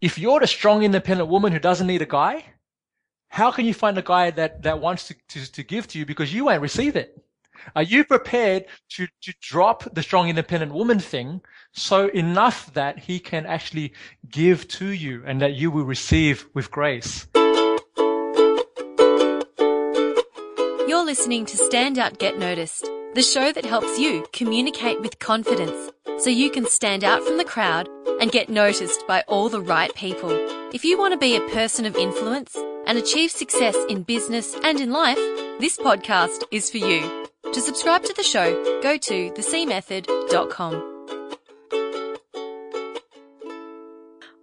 if you're the strong, independent woman who doesn't need a guy, how can you find a guy that, that wants to, to, to give to you because you won't receive it? Are you prepared to, to drop the strong independent woman thing so enough that he can actually give to you and that you will receive with grace? You're listening to Stand Out Get Noticed, the show that helps you communicate with confidence so you can stand out from the crowd and get noticed by all the right people. If you want to be a person of influence and achieve success in business and in life, this podcast is for you. To subscribe to the show, go to thecmethod.com.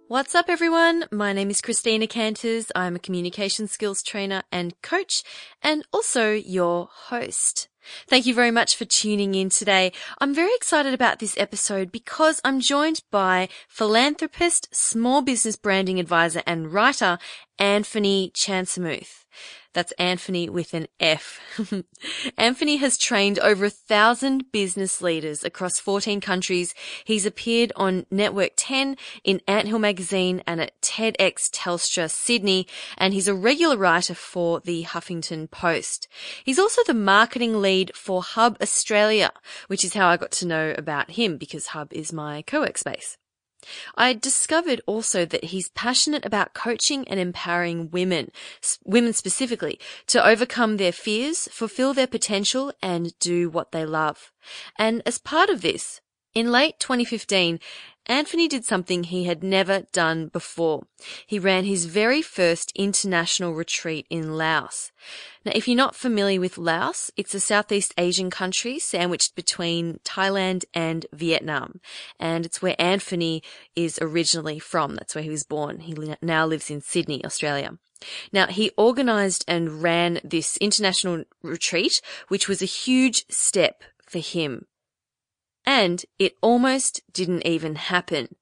What's up, everyone? My name is Christina Canters. I'm a communication skills trainer and coach, and also your host. Thank you very much for tuning in today. I'm very excited about this episode because I'm joined by philanthropist, small business branding advisor and writer, Anfernee Chansamooth. That's Anfernee with an F. Anfernee has trained over a thousand business leaders across 14 countries. He's appeared on Network 10, in Anthill magazine and at TEDx Telstra Sydney, and he's a regular writer for the Huffington Post. He's also the marketing lead for Hub Australia, which is how I got to know about him because Hub is my co-work space. I discovered also that he's passionate about coaching and empowering women, women specifically, to overcome their fears, fulfill their potential, and do what they love. And as part of this, in late 2015, Anfernee did something he had never done before. He ran his very first international retreat in Laos. Now, if you're not familiar with Laos, it's a Southeast Asian country sandwiched between Thailand and Vietnam. And it's where Anfernee is originally from. That's where he was born. He now lives in Sydney, Australia. Now, he organized and ran this international retreat, which was a huge step for him and it almost didn't even happen.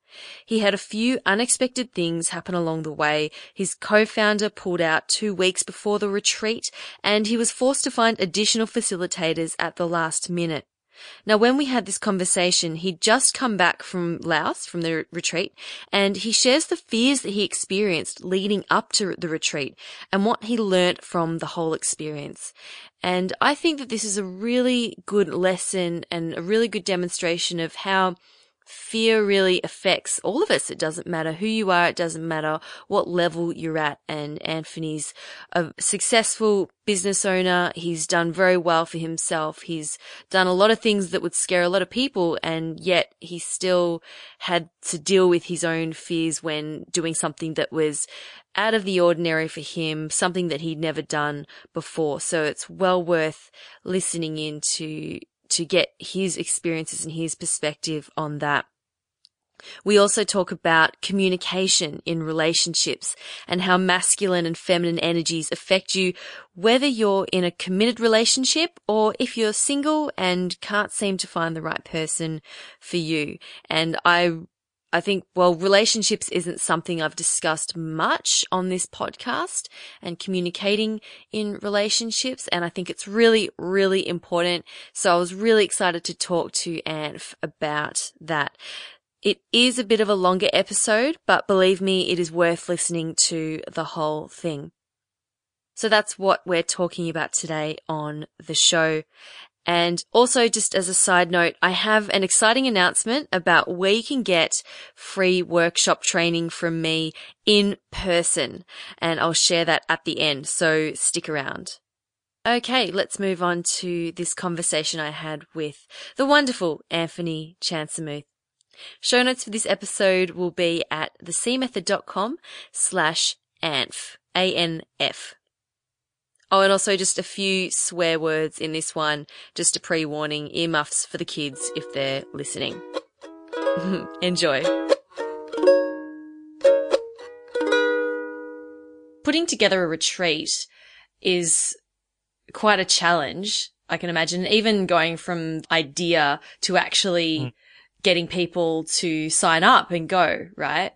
He had a few unexpected things happen along the way. His co-founder pulled out two weeks before the retreat and he was forced to find additional facilitators at the last minute. Now, when we had this conversation, he'd just come back from Laos, from the retreat, and he shares the fears that he experienced leading up to the retreat and what he learnt from the whole experience. And I think that this is a really good lesson and a really good demonstration of how fear really affects all of us. It doesn't matter who you are. It doesn't matter what level you're at. And Anfernee's a successful business owner. He's done very well for himself. He's done a lot of things that would scare a lot of people. And yet he still had to deal with his own fears when doing something that was out of the ordinary for him, something that he'd never done before. So it's well worth listening into to get his experiences and his perspective on that. We also talk about communication in relationships and how masculine and feminine energies affect you, whether you're in a committed relationship or if you're single and can't seem to find the right person for you. And I I think, well, relationships isn't something I've discussed much on this podcast and communicating in relationships. And I think it's really, really important. So I was really excited to talk to Anf about that. It is a bit of a longer episode, but believe me, it is worth listening to the whole thing. So that's what we're talking about today on the show. And also, just as a side note, I have an exciting announcement about where you can get free workshop training from me in person. And I'll share that at the end. So stick around. Okay, let's move on to this conversation I had with the wonderful Anfernee Chansamooth. Show notes for this episode will be at thecmethod.com slash anf, A-N-F. Oh, and also just a few swear words in this one, just a pre-warning, earmuffs for the kids if they're listening. Enjoy. Putting together a retreat is quite a challenge, I can imagine, even going from idea to actually mm. getting people to sign up and go, right?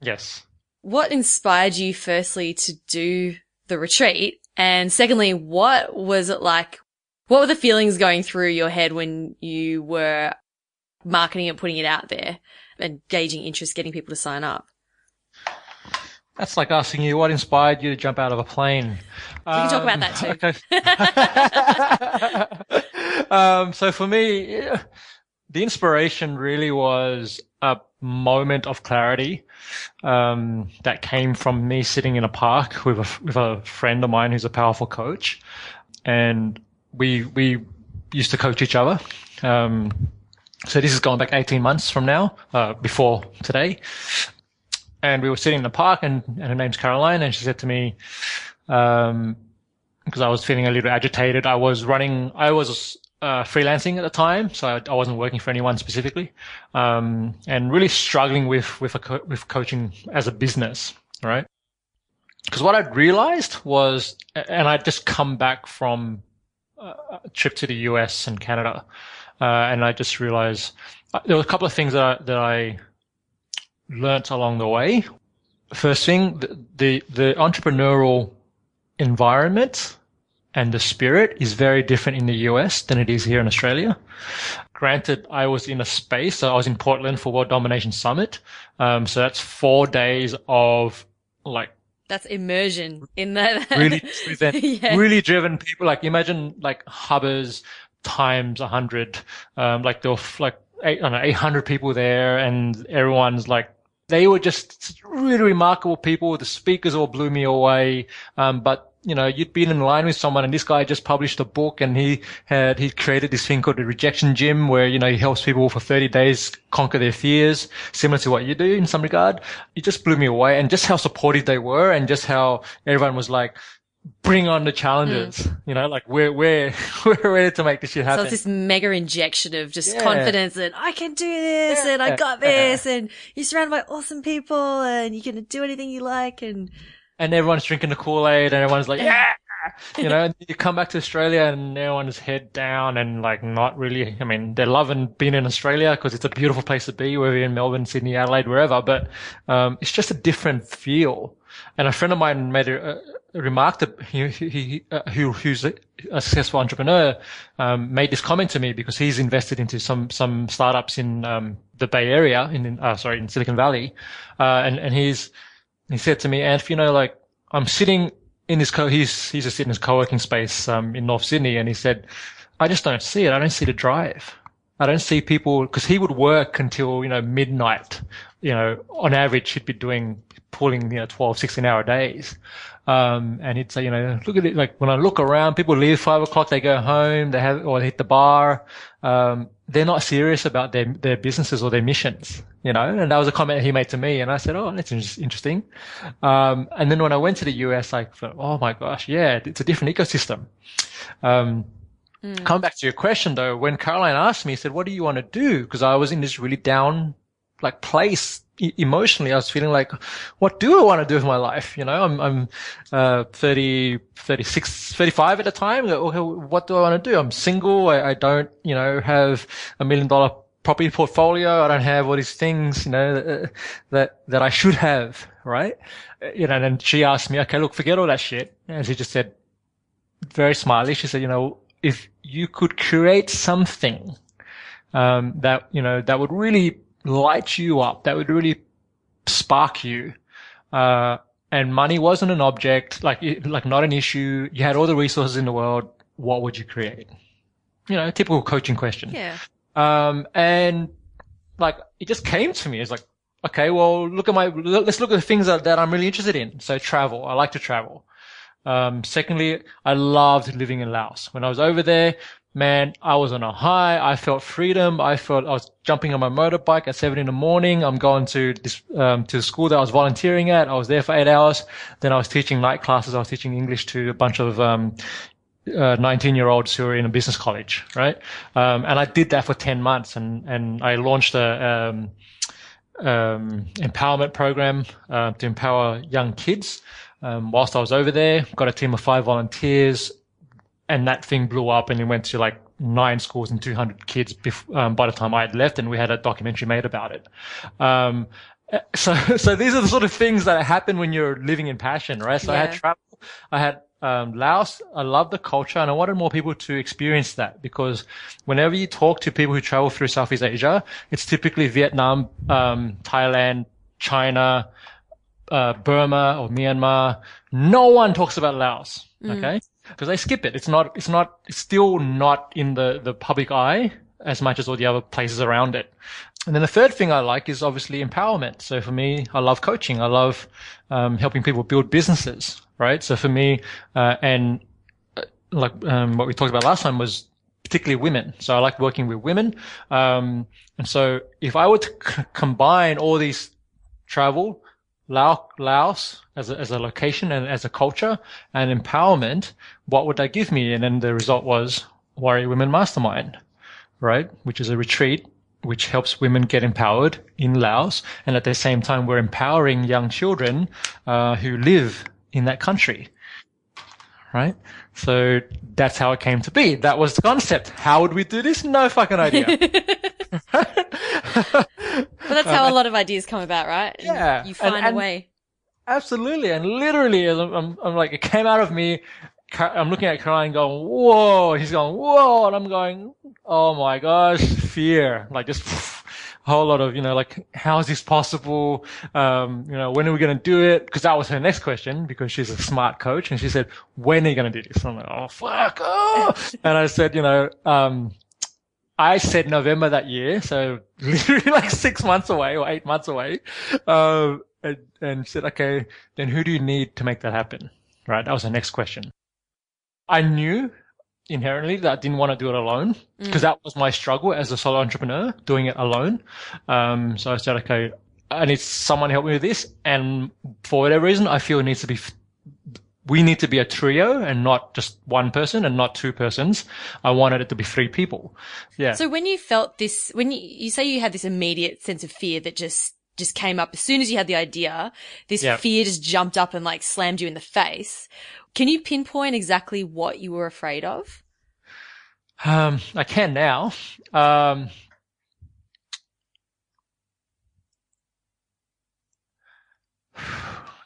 Yes. What inspired you firstly to do the retreat? And secondly, what was it like? What were the feelings going through your head when you were marketing and putting it out there and gauging interest, getting people to sign up? That's like asking you what inspired you to jump out of a plane. We can talk about that too. Okay. um, so for me, the inspiration really was a moment of clarity um, that came from me sitting in a park with a with a friend of mine who's a powerful coach, and we we used to coach each other. Um, so this is going back 18 months from now, uh, before today and we were sitting in the park and, and her name's Caroline and she said to me, um, because I was feeling a little agitated. I was running, I was, uh, freelancing at the time, so I, I, wasn't working for anyone specifically, um, and really struggling with, with, co- with coaching as a business, right? Because what I'd realized was, and I'd just come back from a trip to the US and Canada, uh, and I just realized uh, there were a couple of things that I, that I learnt along the way. First thing, the, the, the entrepreneurial environment and the spirit is very different in the US than it is here in Australia. Granted, I was in a space, so I was in Portland for World Domination Summit. Um, so that's four days of like that's immersion in that. really driven, yeah. really driven people. Like imagine like Hubbers times a hundred. Um, like there were like eight, I don't know, 800 people there and everyone's like they were just really remarkable people. The speakers all blew me away. Um, but you know, you'd been in line with someone and this guy just published a book and he had, he created this thing called the rejection gym where, you know, he helps people for 30 days conquer their fears, similar to what you do in some regard. It just blew me away and just how supportive they were and just how everyone was like, bring on the challenges. Mm. You know, like we're we're we're ready to make this shit happen. So it's this mega injection of just yeah. confidence that I can do this yeah. and I got this yeah. and you're surrounded by awesome people and you can do anything you like and and everyone's drinking the Kool Aid and everyone's like yeah. You know, you come back to Australia and everyone's head down and like not really. I mean, they're loving being in Australia because it's a beautiful place to be, whether you're in Melbourne, Sydney, Adelaide, wherever. But um, it's just a different feel. And a friend of mine made a, remarked that he, he uh, who, who's a, successful entrepreneur um, made this comment to me because he's invested into some some startups in um, the Bay Area in uh, sorry in Silicon Valley, uh, and and he's he said to me, and if you know, like I'm sitting in this co he's he's just sitting in his co-working space um, in North Sydney, and he said, I just don't see it. I don't see the drive. I don't see people because he would work until you know midnight. You know, on average, he'd be doing pulling you know 12, 16 hour days. Um, and he'd say, you know, look at it. Like when I look around, people leave five o'clock, they go home, they have, or they hit the bar. Um, they're not serious about their, their businesses or their missions, you know, and that was a comment he made to me. And I said, Oh, that's interesting. Um, and then when I went to the US, I thought, Oh my gosh, yeah, it's a different ecosystem. Um, mm. Coming back to your question though, when Caroline asked me, he said, what do you want to do? Cause I was in this really down, like place emotionally, I was feeling like, what do I want to do with my life? You know, I'm, I'm, uh, 30, 36, 35 at the time. What do I want to do? I'm single. I, I don't, you know, have a million dollar property portfolio. I don't have all these things, you know, that, that, I should have, right? You know, and she asked me, okay, look, forget all that shit. And she just said, very smiley, she said, you know, if you could create something, um, that, you know, that would really light you up, that would really spark you. Uh, and money wasn't an object, like, like not an issue. You had all the resources in the world. What would you create? You know, typical coaching question. Yeah. Um, and like, it just came to me. It's like, okay, well, look at my, let's look at the things that, that I'm really interested in. So travel. I like to travel. Um, secondly, I loved living in Laos. When I was over there, man, I was on a high. I felt freedom. I felt I was jumping on my motorbike at seven in the morning. I'm going to this, um, to the school that I was volunteering at. I was there for eight hours. Then I was teaching night classes. I was teaching English to a bunch of, um, uh, 19 year olds who are in a business college, right? Um, and I did that for 10 months and, and I launched a, um, um, empowerment program, uh, to empower young kids. Um, whilst I was over there, got a team of five volunteers, and that thing blew up and it went to like nine schools and 200 kids bef- um, by the time I had left and we had a documentary made about it. Um, so, so these are the sort of things that happen when you're living in passion, right? So yeah. I had travel, I had, um, Laos. I love the culture and I wanted more people to experience that because whenever you talk to people who travel through Southeast Asia, it's typically Vietnam, um, Thailand, China, uh, Burma or Myanmar, no one talks about Laos. Okay. Because they skip it. It's not, it's not, it's still not in the, the public eye as much as all the other places around it. And then the third thing I like is obviously empowerment. So for me, I love coaching. I love um, helping people build businesses, right? So for me, uh, and uh, like um, what we talked about last time was particularly women. So I like working with women. Um, and so if I were to c- combine all these travel, Laos as a, as a location and as a culture and empowerment, what would that give me? And then the result was Warrior Women Mastermind, right? Which is a retreat which helps women get empowered in Laos. And at the same time, we're empowering young children uh, who live in that country. Right? So that's how it came to be. That was the concept. How would we do this? No fucking idea. but that's how a lot of ideas come about, right? Yeah. You find And- and- a way. Absolutely. And literally, I'm, I'm, I'm like, it came out of me. I'm looking at Caroline going, whoa. He's going, whoa. And I'm going, oh my gosh, fear. Like just a whole lot of, you know, like, how is this possible? Um, you know, when are we going to do it? Because that was her next question because she's a smart coach. And she said, when are you going to do this? I'm like, oh, fuck. Oh. and I said, you know, um, I said November that year, so literally like six months away or eight months away. Um, and, and said, okay, then who do you need to make that happen? Right. That was the next question. I knew inherently that I didn't want to do it alone because that was my struggle as a solo entrepreneur, doing it alone. Um, so I said, okay, I need someone to help me with this. And for whatever reason, I feel it needs to be we need to be a trio and not just one person and not two persons. I wanted it to be three people. Yeah. So when you felt this, when you, you say you had this immediate sense of fear that just, just came up as soon as you had the idea, this fear just jumped up and like slammed you in the face. Can you pinpoint exactly what you were afraid of? Um, I can now. Um,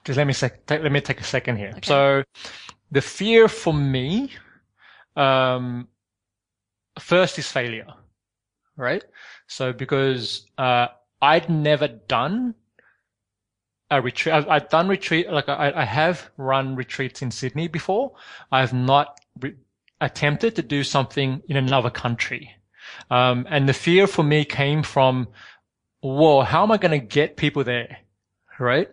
just let me sec- take, let me take a second here. So, the fear for me, um, first is failure, right? So because uh, I'd never done a retreat. I've, I've done retreat like I, I have run retreats in Sydney before. I have not re- attempted to do something in another country. Um, and the fear for me came from, whoa, how am I going to get people there? Right?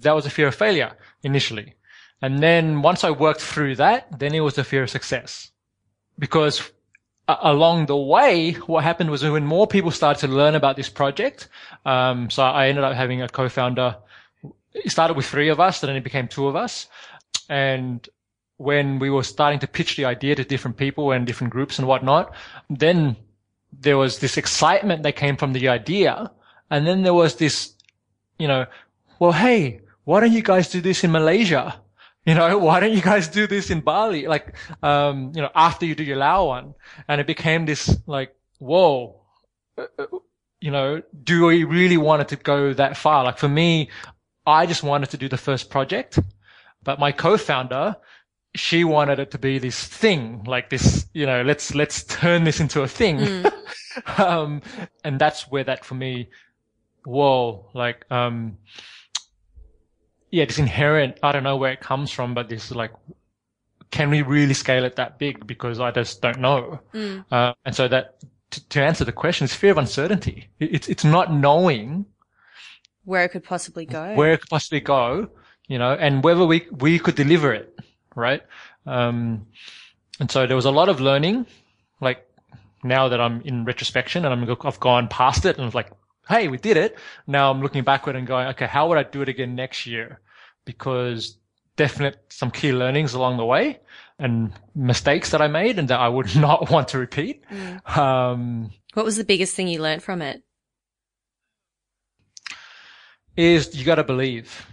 That was a fear of failure initially. And then once I worked through that, then it was a fear of success. Because along the way, what happened was when more people started to learn about this project, um, so I ended up having a co-founder. It started with three of us, then it became two of us. And when we were starting to pitch the idea to different people and different groups and whatnot, then there was this excitement that came from the idea. And then there was this, you know, well, hey, why don't you guys do this in Malaysia? You know, why don't you guys do this in Bali? Like, um, you know, after you do your Lao one. And it became this like, whoa, uh, uh, you know, do we really want it to go that far? Like for me, I just wanted to do the first project, but my co-founder, she wanted it to be this thing, like this, you know, let's, let's turn this into a thing. um, and that's where that for me, whoa, like, um, yeah, this inherent, I don't know where it comes from, but this is like, can we really scale it that big? Because I just don't know. Uh, and so that, to, to answer the question, is fear of uncertainty. It- It's, it's not knowing Where it could possibly go. where it could possibly go, you know, and whether we, we could deliver it, right? Um, and so there was a lot of learning, like now that I'm in retrospection and I'm, I've gone past it and I was like, Hey, we did it. Now I'm looking backward and going, okay, how would I do it again next year? Because definite some key learnings along the way and mistakes that I made and that I would not want to repeat. Um, What was the biggest thing you learned from it? is you got to believe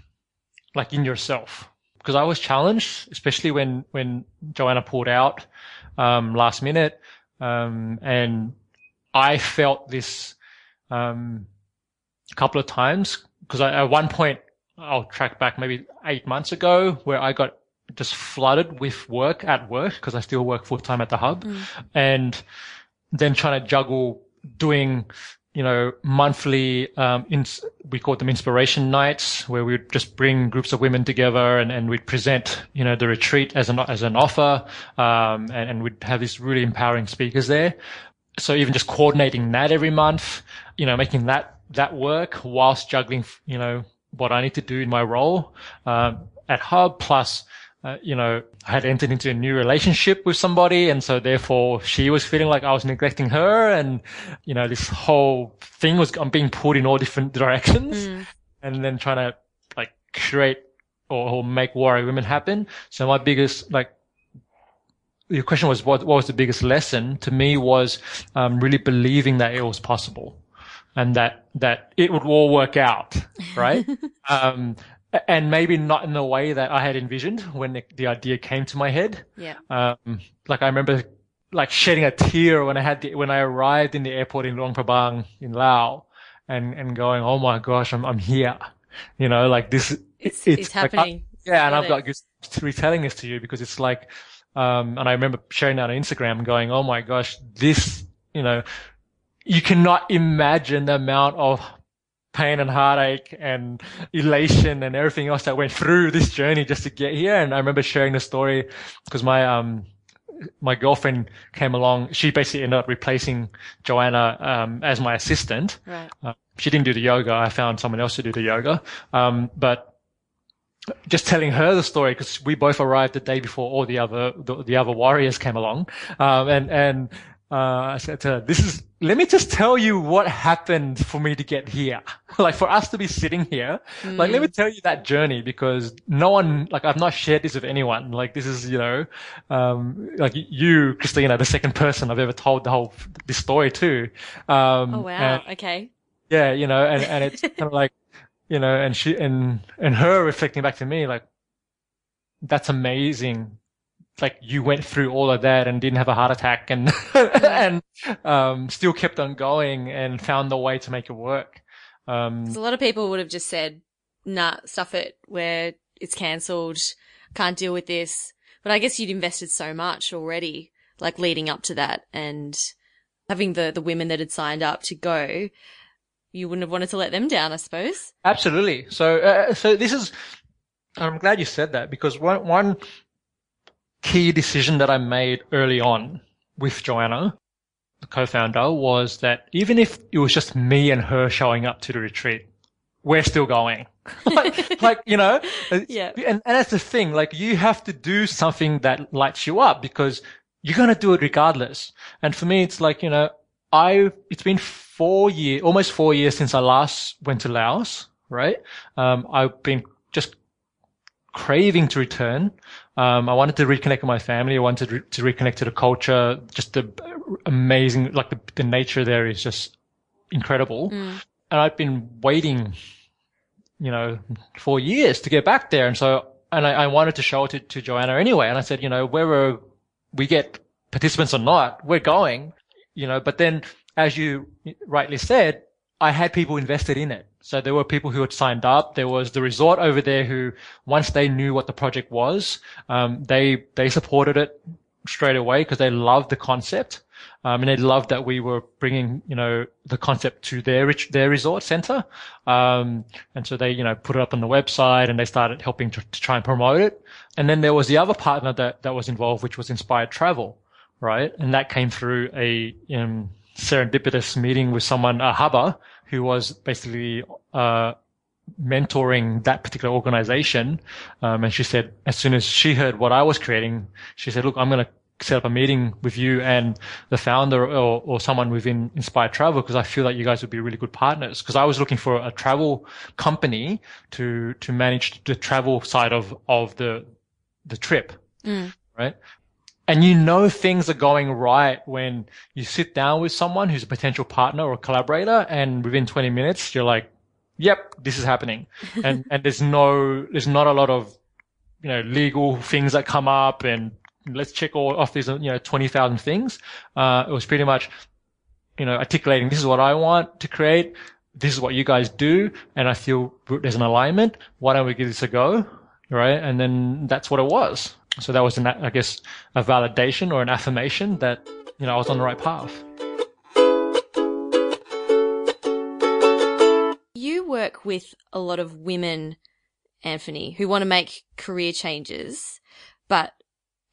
like in yourself because I was challenged, especially when, when Joanna pulled out, um, last minute. Um, and I felt this, um, a couple of times because I, at one point I'll track back maybe eight months ago where I got just flooded with work at work because I still work full time at the hub and then trying to juggle doing you know, monthly, um, ins- we called them inspiration nights where we'd just bring groups of women together and, and we'd present, you know, the retreat as an, as an offer. Um, and, and we'd have these really empowering speakers there. So even just coordinating that every month, you know, making that, that work whilst juggling, you know, what I need to do in my role, um, at Hub plus, uh, you know, I had entered into a new relationship with somebody. And so therefore she was feeling like I was neglecting her. And, you know, this whole thing was, I'm being pulled in all different directions Mm. and then trying to like create or, or make warrior women happen. So my biggest, like, your question was what, what was the biggest lesson to me was, um, really believing that it was possible and that, that it would all work out. Right. um, and maybe not in the way that I had envisioned when the, the idea came to my head. Yeah. Um, like I remember like shedding a tear when I had the, when I arrived in the airport in Luang Prabang in Laos and, and going, Oh my gosh, I'm, I'm here. You know, like this, It's, it's, it's, like, happening. yeah. And I've got just retelling this to you because it's like, um, and I remember sharing that on Instagram going, Oh my gosh, this, you know, you cannot imagine the amount of pain and heartache and elation and everything else that went through this journey just to get here. And I remember sharing the story because my, um, my girlfriend came along. She basically ended up replacing Joanna, um, as my assistant. Right. Uh, she didn't do the yoga. I found someone else to do the yoga. Um, but just telling her the story because we both arrived the day before all the other the, the other warriors came along. Um, and and uh, I said to her, "This is let me just tell you what happened for me to get here. like for us to be sitting here, like let me tell you that journey because no one like I've not shared this with anyone. Like this is you know, um, like you, Christina, the second person I've ever told the whole this story to. Um, Oh wow. and- okay. yeah, you know, and, and it's kind of like, you know, and she, and, and her reflecting back to me, like, that's amazing. Like you went through all of that and didn't have a heart attack and, and, um, still kept on going and found the way to make it work. Um, a lot of people would have just said, nah, stuff it, where it's cancelled, can't deal with this. But I guess you'd invested so much already, like leading up to that and having the, the women that had signed up to go, you wouldn't have wanted to let them down, I suppose. Absolutely. So, uh, so this is, I'm glad you said that because one, one key decision that I made early on with Joanna, the co-founder, was that even if it was just me and her showing up to the retreat, we're still going. like, like, you know, Yeah. and, and that's the thing. Like you have to do something that lights you up because you're going to do it regardless. And for me, it's like, you know, I, it's been four years, almost four years since I last went to Laos, right? Um, I've been just craving to return. Um, I wanted to reconnect with my family. I wanted to, re- to reconnect to the culture. Just the amazing, like the, the nature there is just incredible. And I've been waiting, you know, for years to get back there. And so, and I, I wanted to show it to, to Joanna anyway. And I said, you know, whether we get participants or not, we're going, you know, but then as you rightly said, I had people invested in it. So there were people who had signed up. There was the resort over there who, once they knew what the project was, um, they, they supported it straight away because they loved the concept. Um, and they loved that we were bringing, you know, the concept to their, their resort center. Um, and so they, you know, put it up on the website and they started helping to, to try and promote it. And then there was the other partner that, that was involved, which was Inspired Travel, right? And that came through a, um, serendipitous meeting with someone, a hubber, who was basically, uh, mentoring that particular organization. Um, and she said, as soon as she heard what I was creating, she said, look, I'm going to set up a meeting with you and the founder or, or someone within Inspired Travel because I feel that you guys would be really good partners. Because I was looking for a travel company to to manage the travel side of of the the trip, right? And you know things are going right when you sit down with someone who's a potential partner or collaborator, and within 20 minutes you're like, "Yep, this is happening," and and there's no there's not a lot of you know legal things that come up and let's check all off these, you know, 20,000 things. Uh, it was pretty much, you know, articulating this is what I want to create. This is what you guys do. And I feel there's an alignment. Why don't we give this a go? Right. And then that's what it was. So that was an, I guess, a validation or an affirmation that, you know, I was on the right path. You work with a lot of women, Anfernee, who want to make career changes, but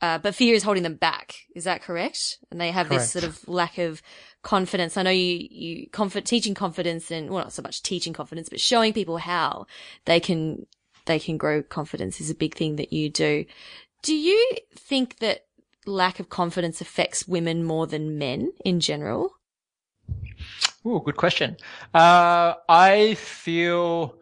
uh, but fear is holding them back. Is that correct? And they have Correct. this sort of lack of confidence. I know you, you comfort, teaching confidence and, well, not so much teaching confidence, but showing people how they can, they can grow confidence is a big thing that you do. Do you think that lack of confidence affects women more than men in general? Ooh, good question. Uh, I feel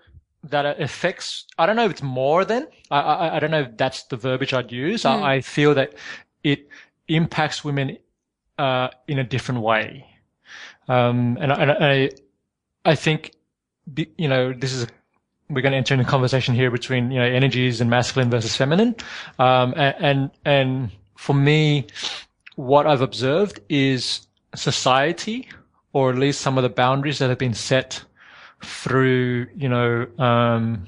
that it affects, I don't know if it's more than, I, I, I don't know if that's the verbiage I'd use. Mm. I, I feel that it impacts women, uh, in a different way. Um, and, I- and I, I think, you know, this is, we're going to enter in a conversation here between, you know, energies and masculine versus feminine. Um, and, and, for me, what I've observed is society, or at least some of the boundaries that have been set through, you know, um,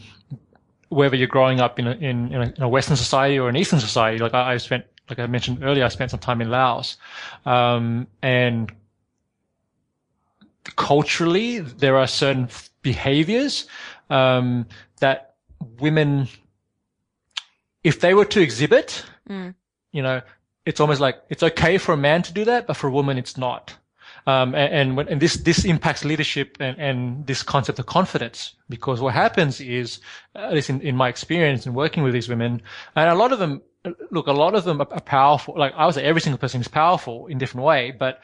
whether you're growing up in a, in, in a Western society or an Eastern society. Like I, I spent, like I mentioned earlier, I spent some time in Laos, um, and culturally there are certain behaviors um, that women, if they were to exhibit, Mm. you know, it's almost like it's okay for a man to do that, but for a woman, it's not. Um, and, and, when, and this, this impacts leadership and, and this concept of confidence because what happens is, at least in, in my experience in working with these women, and a lot of them, look, a lot of them are, are powerful. Like I would say every single person is powerful in different way, but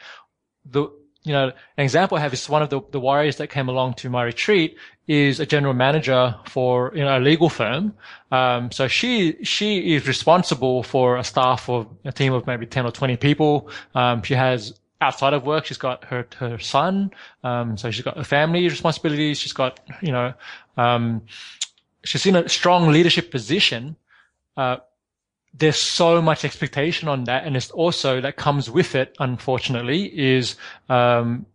the, you know, an example I have is one of the, the warriors that came along to my retreat is a general manager for, you know, a legal firm. Um, so she, she is responsible for a staff of a team of maybe 10 or 20 people. Um, she has outside of work, she's got her, her son. Um, so she's got her family responsibilities. She's got, you know, um, she's in a strong leadership position. Uh, there's so much expectation on that. And it's also that comes with it, unfortunately, is, um,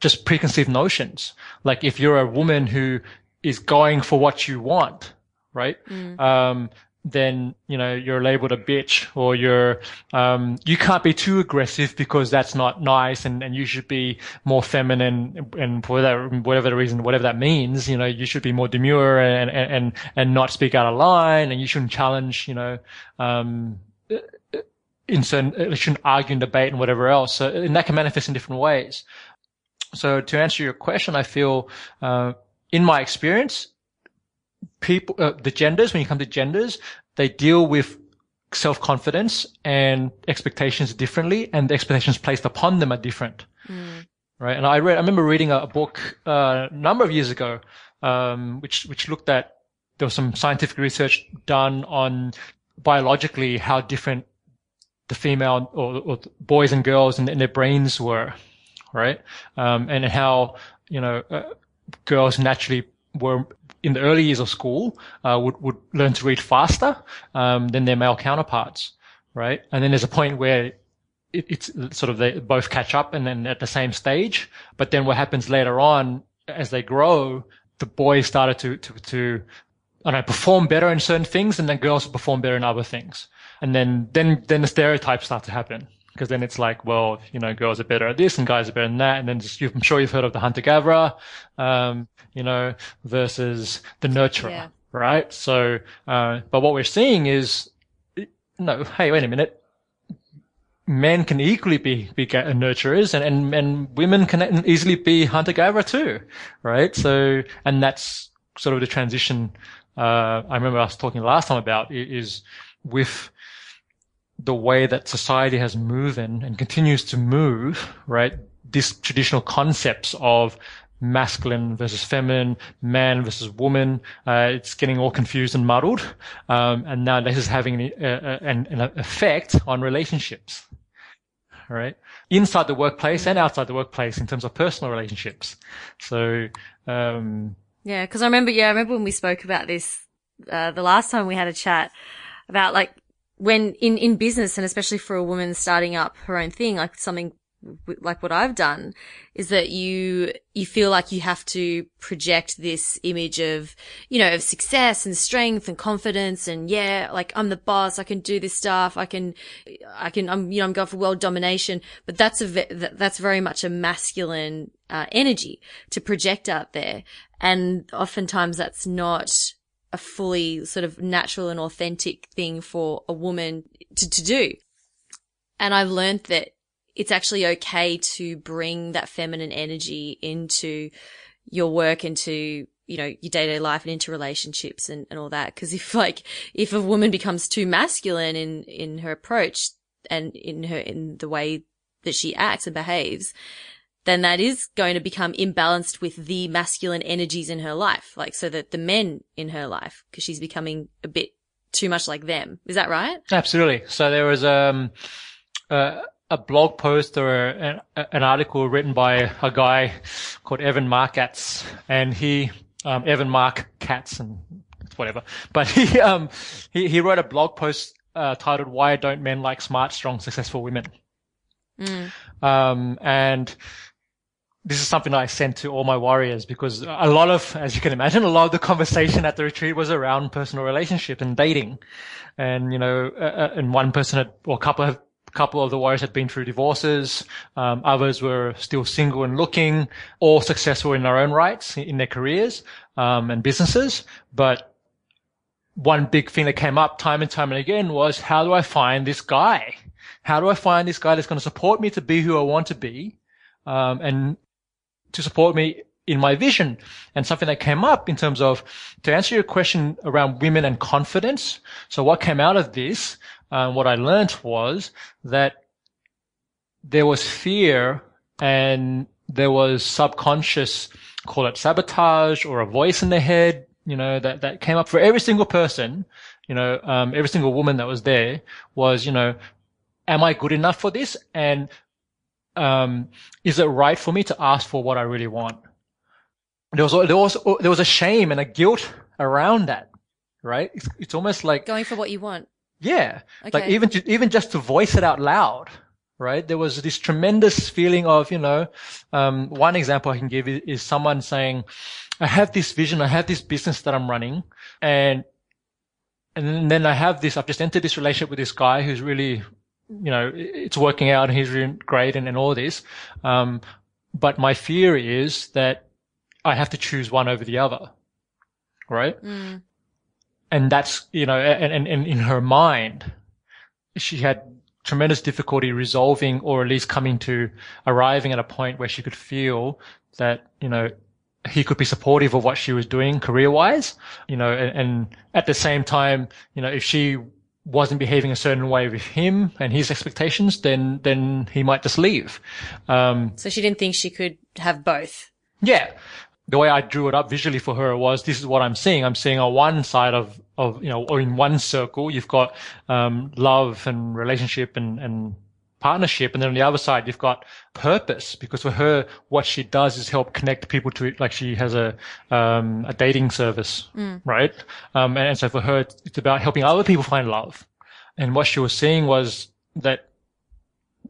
just preconceived notions. Like if you're a woman who is going for what you want, right? Mm. Um, then, you know, you're labeled a bitch or you're, um, you can't be too aggressive because that's not nice and, and you should be more feminine and for that, whatever the reason, whatever that means, you know, you should be more demure and, and, and, and not speak out of line and you shouldn't challenge, you know, um, in certain, you shouldn't argue and debate and whatever else. So, and that can manifest in different ways. So to answer your question, I feel, uh, in my experience, people, uh, the genders, when you come to genders, they deal with self-confidence and expectations differently and the expectations placed upon them are different. Mm. Right. And I read, I remember reading a, a book, uh, a number of years ago, um, which, which looked at, there was some scientific research done on biologically how different the female or, or boys and girls and, and their brains were. Right. Um, and how, you know, uh, girls naturally were in the early years of school uh, would would learn to read faster um, than their male counterparts, right? And then there's a point where it, it's sort of they both catch up and then at the same stage. But then what happens later on as they grow, the boys started to to to I don't perform better in certain things, and then girls perform better in other things. And then then then the stereotypes start to happen because then it's like, well, you know, girls are better at this and guys are better than that. And then just, I'm sure you've heard of the hunter gatherer, um, you know, versus the nurturer, Yeah. right? So, uh, but what we're seeing is, no, hey, wait a minute. Men can equally be, be nurturers and, and, and women can easily be hunter gatherer too, right? So, and that's sort of the transition, uh, I remember us talking last time about is with, the way that society has moved and, and continues to move, right? These traditional concepts of masculine versus feminine, man versus woman, uh, it's getting all confused and muddled. Um, and now this is having an, uh, an, an effect on relationships, right? Inside the workplace and outside the workplace in terms of personal relationships. So, um, Yeah, because I remember, yeah, I remember when we spoke about this, uh, the last time we had a chat about like when in, in business and especially for a woman starting up her own thing, like something like what I've done is that you, you feel like you have to project this image of, you know, of success and strength and confidence and yeah, like I'm the boss. I can do this stuff. I can, I can, I'm, you know, I'm going for world domination, but that's a, that's very much a masculine, uh, energy to project out there. And oftentimes that's not a fully sort of natural and authentic thing for a woman to, to do. And I've learned that it's actually okay to bring that feminine energy into your work, into, you know, your day to day life and into relationships and, and all that. Cause if like, if a woman becomes too masculine in, in her approach and in her, in the way that she acts and behaves, then that is going to become imbalanced with the masculine energies in her life. Like, so that the men in her life, cause she's becoming a bit too much like them. Is that right? Absolutely. So there was, um, uh, a blog post or an, an, article written by a guy called Evan Marc Katz, and he um, Evan Marc Katz and whatever, but he um, he, he wrote a blog post uh, titled "Why Don't Men Like Smart, Strong, Successful Women?" Mm. Um, and this is something I sent to all my warriors because a lot of, as you can imagine, a lot of the conversation at the retreat was around personal relationship and dating. And, you know, uh, uh and one person had, or a couple a couple of the warriors had been through divorces. Um, others were still single and looking, all successful in their own rights in their careers um, and businesses. But one big thing that came up time and time and again was, how do I find this guy? How do I find this guy that's going to support me to be who I want to be, um, and to support me in my vision? And something that came up in terms of to answer your question around women and confidence. So what came out of this um, what I learned was that there was fear and there was subconscious, call it sabotage or a voice in the head, you know, that, that came up for every single person, you know, um, every single woman that was there was, you know, am I good enough for this? And, um, is it right for me to ask for what I really want? There was, there was, there was a shame and a guilt around that, right? It's, it's almost like going for what you want. Yeah. Okay. Like even, to, even just to voice it out loud, right? There was this tremendous feeling of, you know, um, one example I can give is, is someone saying, I have this vision, I have this business that I'm running and, and then I have this, I've just entered this relationship with this guy who's really, you know, it's working out and he's really great and, and all this. Um, but my fear is that I have to choose one over the other. Right. Mm and that's you know and, and, and in her mind she had tremendous difficulty resolving or at least coming to arriving at a point where she could feel that you know he could be supportive of what she was doing career wise you know and, and at the same time you know if she wasn't behaving a certain way with him and his expectations then then he might just leave. Um, so she didn't think she could have both? Yeah. The way I drew it up visually for her was this is what I'm seeing. I'm seeing on one side of, of, you know, or in one circle, you've got, um, love and relationship and, and partnership. And then on the other side, you've got purpose because for her, what she does is help connect people to it. Like she has a, um, a dating service, mm. right? Um, and, and so for her, it's about helping other people find love. And what she was seeing was that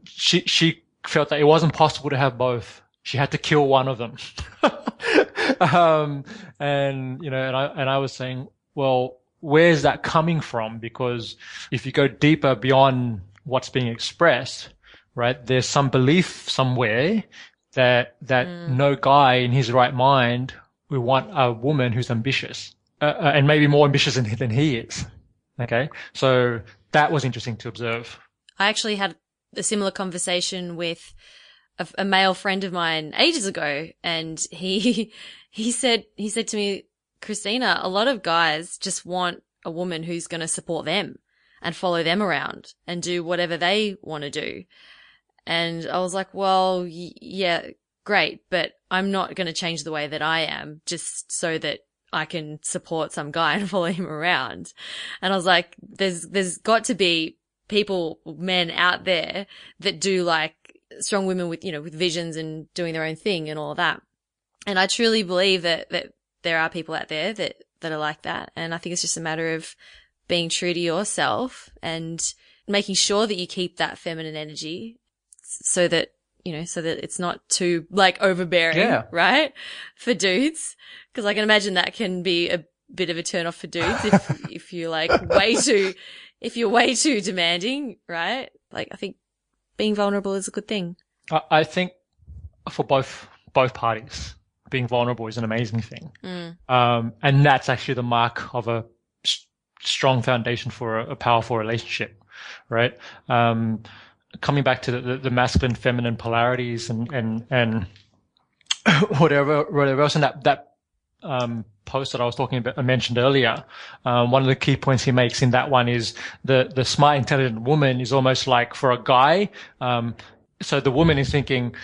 she, she felt that it wasn't possible to have both she had to kill one of them. um, and, you know, and I, and I was saying, well, where's that coming from? Because if you go deeper beyond what's being expressed, right, there's some belief somewhere that, that mm. no guy in his right mind would want a woman who's ambitious, uh, uh, and maybe more ambitious than, than he is. Okay. So that was interesting to observe. I actually had a similar conversation with a, a male friend of mine ages ago and he, he said, he said to me, Christina, a lot of guys just want a woman who's going to support them and follow them around and do whatever they want to do. And I was like, well, y- yeah, great, but I'm not going to change the way that I am just so that I can support some guy and follow him around. And I was like, there's, there's got to be people, men out there that do like strong women with, you know, with visions and doing their own thing and all that. And I truly believe that, that there are people out there that, that are like that. And I think it's just a matter of being true to yourself and making sure that you keep that feminine energy so that you know, so that it's not too like overbearing, Yeah. right? For dudes. Cause I can imagine that can be a bit of a turn off for dudes if, if you're like way too, if you're way too demanding, right? Like I think being vulnerable is a good thing. I, I think for both both parties, being vulnerable is an amazing thing, Mm. um, and that's actually the mark of a strong foundation for a, a powerful relationship, right? Um, coming back to the, the, masculine feminine polarities and and and whatever whatever else in that that um, post that I was talking about, I mentioned earlier, um, one of the key points he makes in that one is the the smart, intelligent woman is almost like for a guy. Um, so the woman is thinking,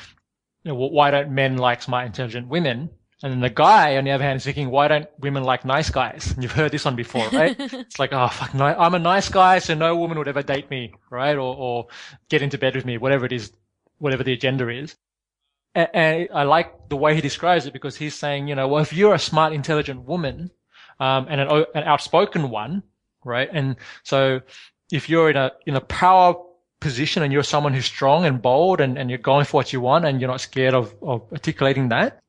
you know, why don't men like smart, intelligent women? And then the guy, on the other hand, is thinking, why don't women like nice guys? And you've heard this one before, right? it's like, oh, fuck, no, I'm a nice guy, so no woman would ever date me, right? Or, or get into bed with me, whatever it is, whatever the agenda is. And, and I like the way he describes it because he's saying, you know, well, if you're a smart, intelligent woman, um, and an, an outspoken one, right? And so if you're in a, in a power position and you're someone who's strong and bold and, and you're going for what you want and you're not scared of, of articulating that.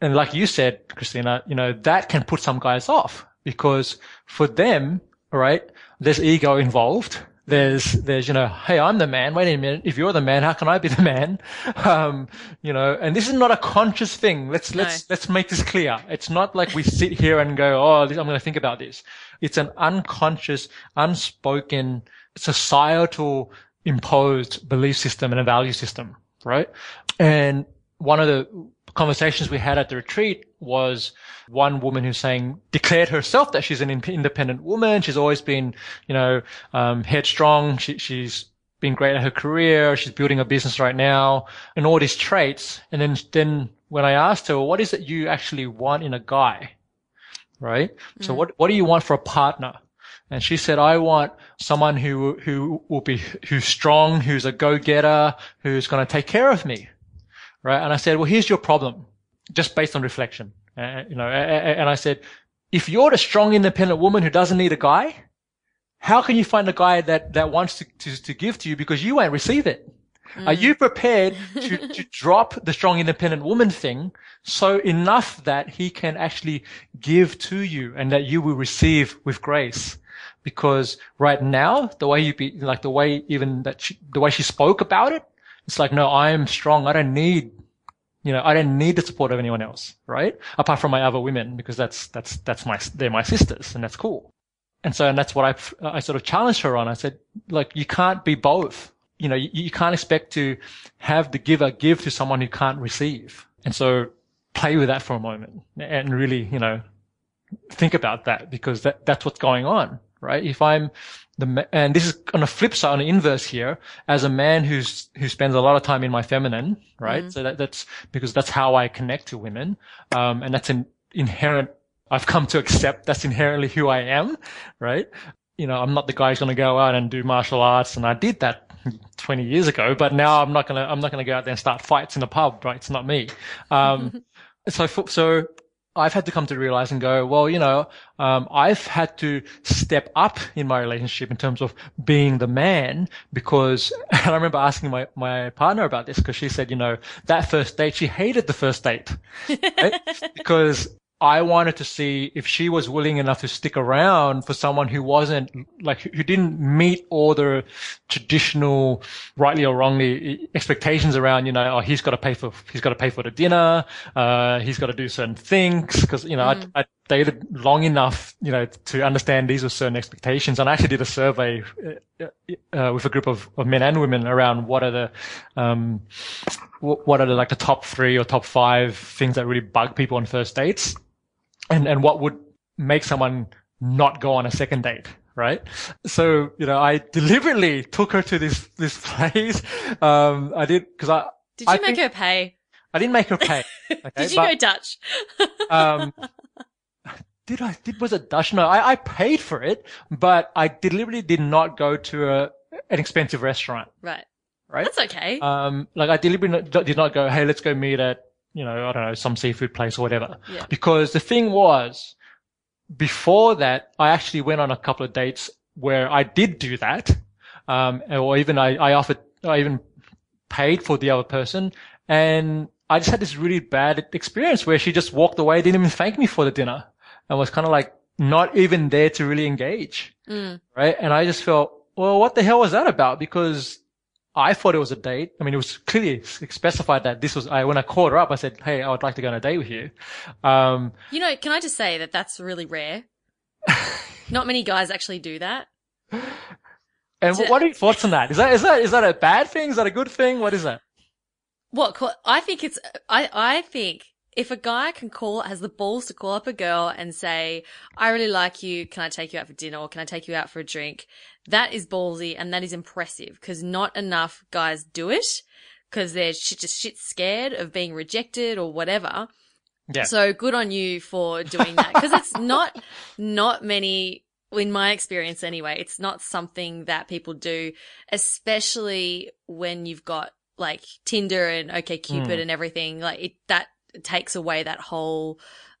And like you said, Christina, you know, that can put some guys off because for them, right, there's ego involved. There's, there's, you know, hey, I'm the man. Wait a minute. If you're the man, how can I be the man? Um, you know, and this is not a conscious thing. Let's, No. let's, let's make this clear. It's not like we sit here and go, oh, I'm going to think about this. It's an unconscious, unspoken, societal imposed belief system and a value system, right? And one of the conversations we had at the retreat was one woman who's saying, declared herself that she's an in- independent woman. She's always been, you know, um, headstrong. She, she's been great at her career. She's building a business right now and all these traits. And then, then when I asked her, well, what is it you actually want in a guy? Right? So what, what do you want for a partner? And she said, I want someone who, who will be, who's strong, who's a go-getter, who's going to take care of me. Right. And I said, well, here's your problem just based on reflection. Uh, you know, and I said, if you're the strong, independent woman who doesn't need a guy, how can you find a guy that, that wants to, to, to give to you because you won't receive it? Are you prepared to, to drop the strong, independent woman thing so enough that he can actually give to you and that you will receive with grace? Because right now, the way you be, like the way even that she, the way she spoke about it, it's like, no, I am strong. I don't need, you know, I don't need the support of anyone else, right? Apart from my other women, because that's, that's, that's my, they're my sisters and that's cool. And so, and that's what I, I sort of challenged her on. I said, like, you can't be both. You know, you, you can't expect to have the giver give to someone who can't receive. And so play with that for a moment and really, you know, think about that because that, that's what's going on, right? If I'm the, and this is on the flip side, on the inverse here, as a man who's, who spends a lot of time in my feminine, right? So that, that's because that's how I connect to women. Um, and that's an inherent, I've come to accept that's inherently who I am, right? You know, I'm not the guy who's going to go out and do martial arts. And I did that 20 years ago, but now I'm not going to, I'm not going to go out there and start fights in the pub, right? It's not me. Um, so, so I've had to come to realize and go, well, you know, um, I've had to step up in my relationship in terms of being the man because and I remember asking my, my partner about this because she said, you know, that first date, she hated the first date right? because I wanted to see if she was willing enough to stick around for someone who wasn't like, who didn't meet all the traditional, rightly or wrongly, expectations around, you know, oh, he's got to pay for, he's got to pay for the dinner, uh, he's got to do certain things. Cause, you know, I, I dated long enough, you know, to understand these were certain expectations. And I actually did a survey, uh, uh, with a group of, of men and women around what are the, um, what are the, like the top three or top five things that really bug people on first dates and, and what would make someone not go on a second date. Right. So, you know, I deliberately took her to this, this place. Um, I did, cause I, Did you I make think- her pay? I didn't make her pay. Okay, Did you but, go Dutch? um, did I, did, was it Dutch? No, I, I paid for it, but I deliberately did not go to a, an expensive restaurant. right. Right. That's okay. Um, like I deliberately did not go, hey, let's go meet at, you know, I don't know, some seafood place or whatever. Yeah. Because the thing was, before that, I actually went on a couple of dates where I did do that. Um, or even I, I offered, I even paid for the other person. And I just had this really bad experience where she just walked away, didn't even thank me for the dinner and was kind of like not even there to really engage. Mm. Right. And I just felt, well, what the hell was that about? Because I thought it was a date. I mean, it was clearly specified that this was, I, when I called her up, I said, Hey, I would like to go on a date with you. Um, You know, can I just say that that's really rare? Not many guys actually do that. and To- what are your thoughts on that? Is that, is that, is that a bad thing? Is that a good thing? What is that? What? I think it's. I I think if a guy can call has the balls to call up a girl and say, "I really like you. Can I take you out for dinner or can I take you out for a drink?" That is ballsy and that is impressive because not enough guys do it because they're shit, just shit scared of being rejected or whatever. Yeah. So good on you for doing that because it's not not many in my experience anyway. It's not something that people do, especially when you've got like Tinder and OkCupid Mm. and everything. Like it that takes away that whole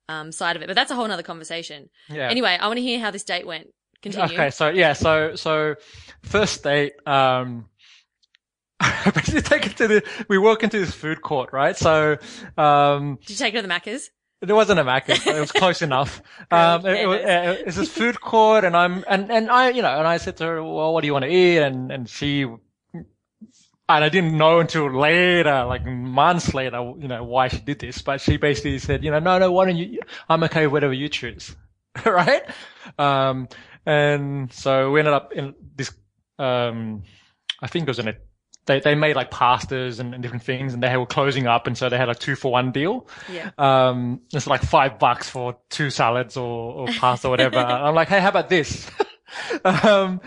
um, side of it. But that's a whole nother conversation. Yeah. Anyway, I want to hear how this date went. Continue. Okay, so yeah, so so first date, um I basically take it to the we walk into this food court, right? So um Did you take her to the Macca's? there wasn't a Macca's, but it was close enough. Um it, it was uh, it's this food court and I'm and and I you know, and I said to her, Well, what do you want to eat? And and she and I didn't know until later, like months later, you know, why she did this. But she basically said, you know, no, no, why don't you, I'm okay with whatever you choose. right? Um, and so we ended up in this, um, I think it was in a, they, they made like pastas and, and different things and they were closing up. And so they had a two for one deal. Yeah. Um, it's like five bucks for two salads or, or pasta or whatever. I'm like, hey, how about this? um,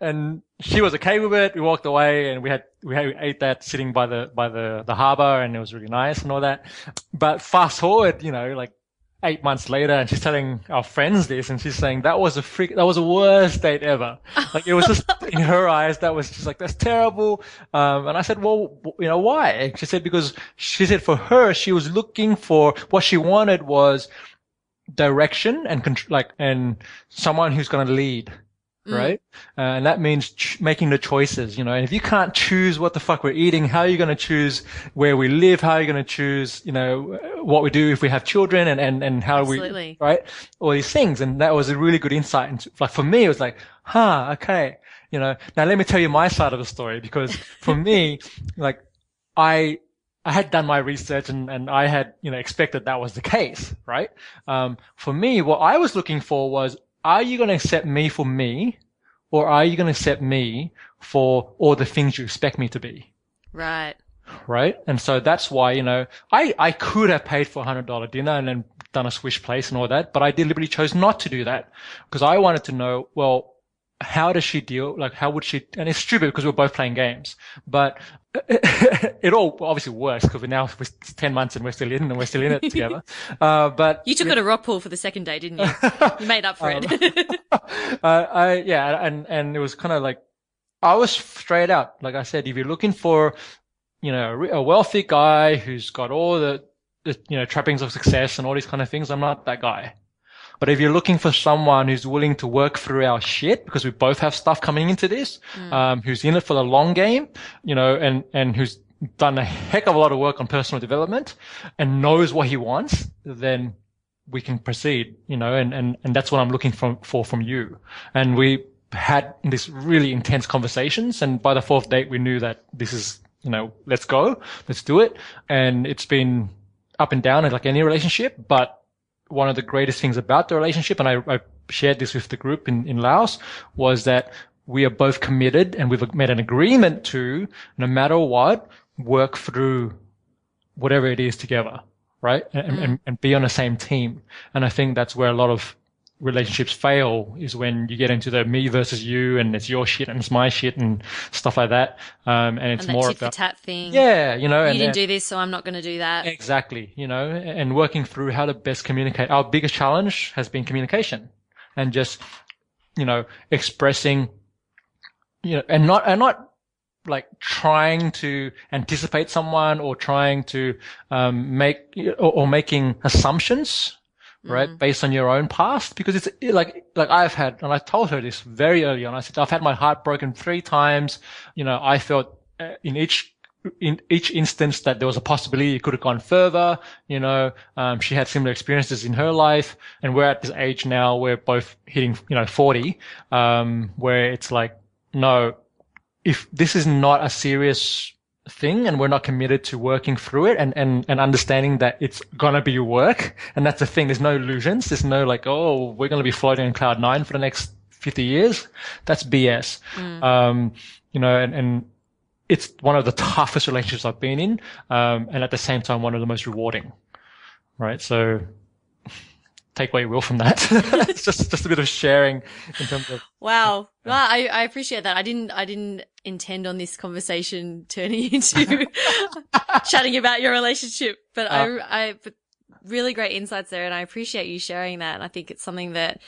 and she was okay with it. We walked away and we had, we had, we ate that sitting by the, by the, the harbor and it was really nice and all that. But fast forward, you know, like eight months later and she's telling our friends this and she's saying that was a freak, that was the worst date ever. Like it was just in her eyes, that was just like, that's terrible. Um, and I said, well, you know, why? She said, because she said for her, she was looking for what she wanted was direction and like, and someone who's going to lead. Mm. Right. Uh, and that means ch- making the choices, you know, and if you can't choose what the fuck we're eating, how are you going to choose where we live? How are you going to choose, you know, what we do if we have children and, and, and how Absolutely. we, right? All these things. And that was a really good insight. into like for me, it was like, huh, okay. You know, now let me tell you my side of the story because for me, like I, I had done my research and, and I had, you know, expected that was the case, right? Um, for me, what I was looking for was, are you going to accept me for me or are you going to accept me for all the things you expect me to be? Right. Right. And so that's why, you know, I, I could have paid for a hundred dollar dinner and then done a swish place and all that, but I deliberately chose not to do that because I wanted to know, well, how does she deal? Like, how would she? And it's stupid because we're both playing games, but it all obviously works because we're now we're 10 months and we're still in and we're still in it together. Uh, but You took her to Rockpool for the second day, didn't you? You made up for Um, it. uh, I, yeah, and, and it was kind of like, I was straight out. Like I said, if you're looking for, you know, a re- a wealthy guy who's got all the, the, you know, trappings of success and all these kind of things, I'm not that guy. But if you're looking for someone who's willing to work through our shit, because we both have stuff coming into this, um, who's in it for the long game, you know, and, and who's done a heck of a lot of work on personal development and knows what he wants, then we can proceed, you know, and, and, and that's what I'm looking from, for from you. And we had this really intense conversations. And by the fourth date, we knew that this is, you know, let's go, let's do it. And it's been up and down like any relationship, but one of the greatest things about the relationship, and I, I shared this with the group in, in Laos, was that we are both committed and we've made an agreement to, no matter what, work through whatever it is together, right? And, and, mm. and be on the same team. And I think that's where a lot of relationships fail is when you get into the me versus you and it's your shit and it's my shit and stuff like that. Um, and it's and more tit for about, tat thing. yeah, you know, You and didn't do this, so I'm not going to do that. Exactly, you know, and working through how to best communicate. Our biggest challenge has been communication and just, you know, expressing, you know, and not, and not like trying to anticipate someone or trying to, um, make, or, or making assumptions, right? Based on your own past. Because it's like, like I've had, and I told her this very early on. I said, I've had my heart broken three times. You know, I felt uh, in each in each instance that there was a possibility it could have gone further. You know, um, she had similar experiences in her life, and we're at this age now. We're both hitting, you know, forty, um, where it's like, no, if this is not a serious thing and we're not committed to working through it and, and, and understanding that it's gonna be work. And that's the thing. There's no illusions. There's no like, oh, we're gonna be floating in cloud nine for the next 50 years. That's BS. Mm. Um, you know, and, and it's one of the toughest relationships I've been in. Um, and at the same time, one of the most rewarding. Right. So take what you will from that. it's just just a bit of sharing in terms of. Wow, yeah. well, I I appreciate that. I didn't I didn't intend on this conversation turning into chatting about your relationship, but uh, I I but really great insights there, and I appreciate you sharing that. And I think it's something that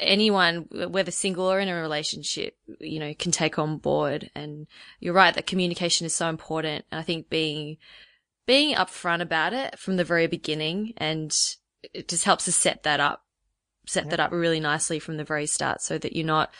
anyone, whether single or in a relationship, you know, can take on board. And you're right that communication is so important. And I think being being upfront about it from the very beginning and it just helps to set that up, set that up really nicely from the very start so that you're not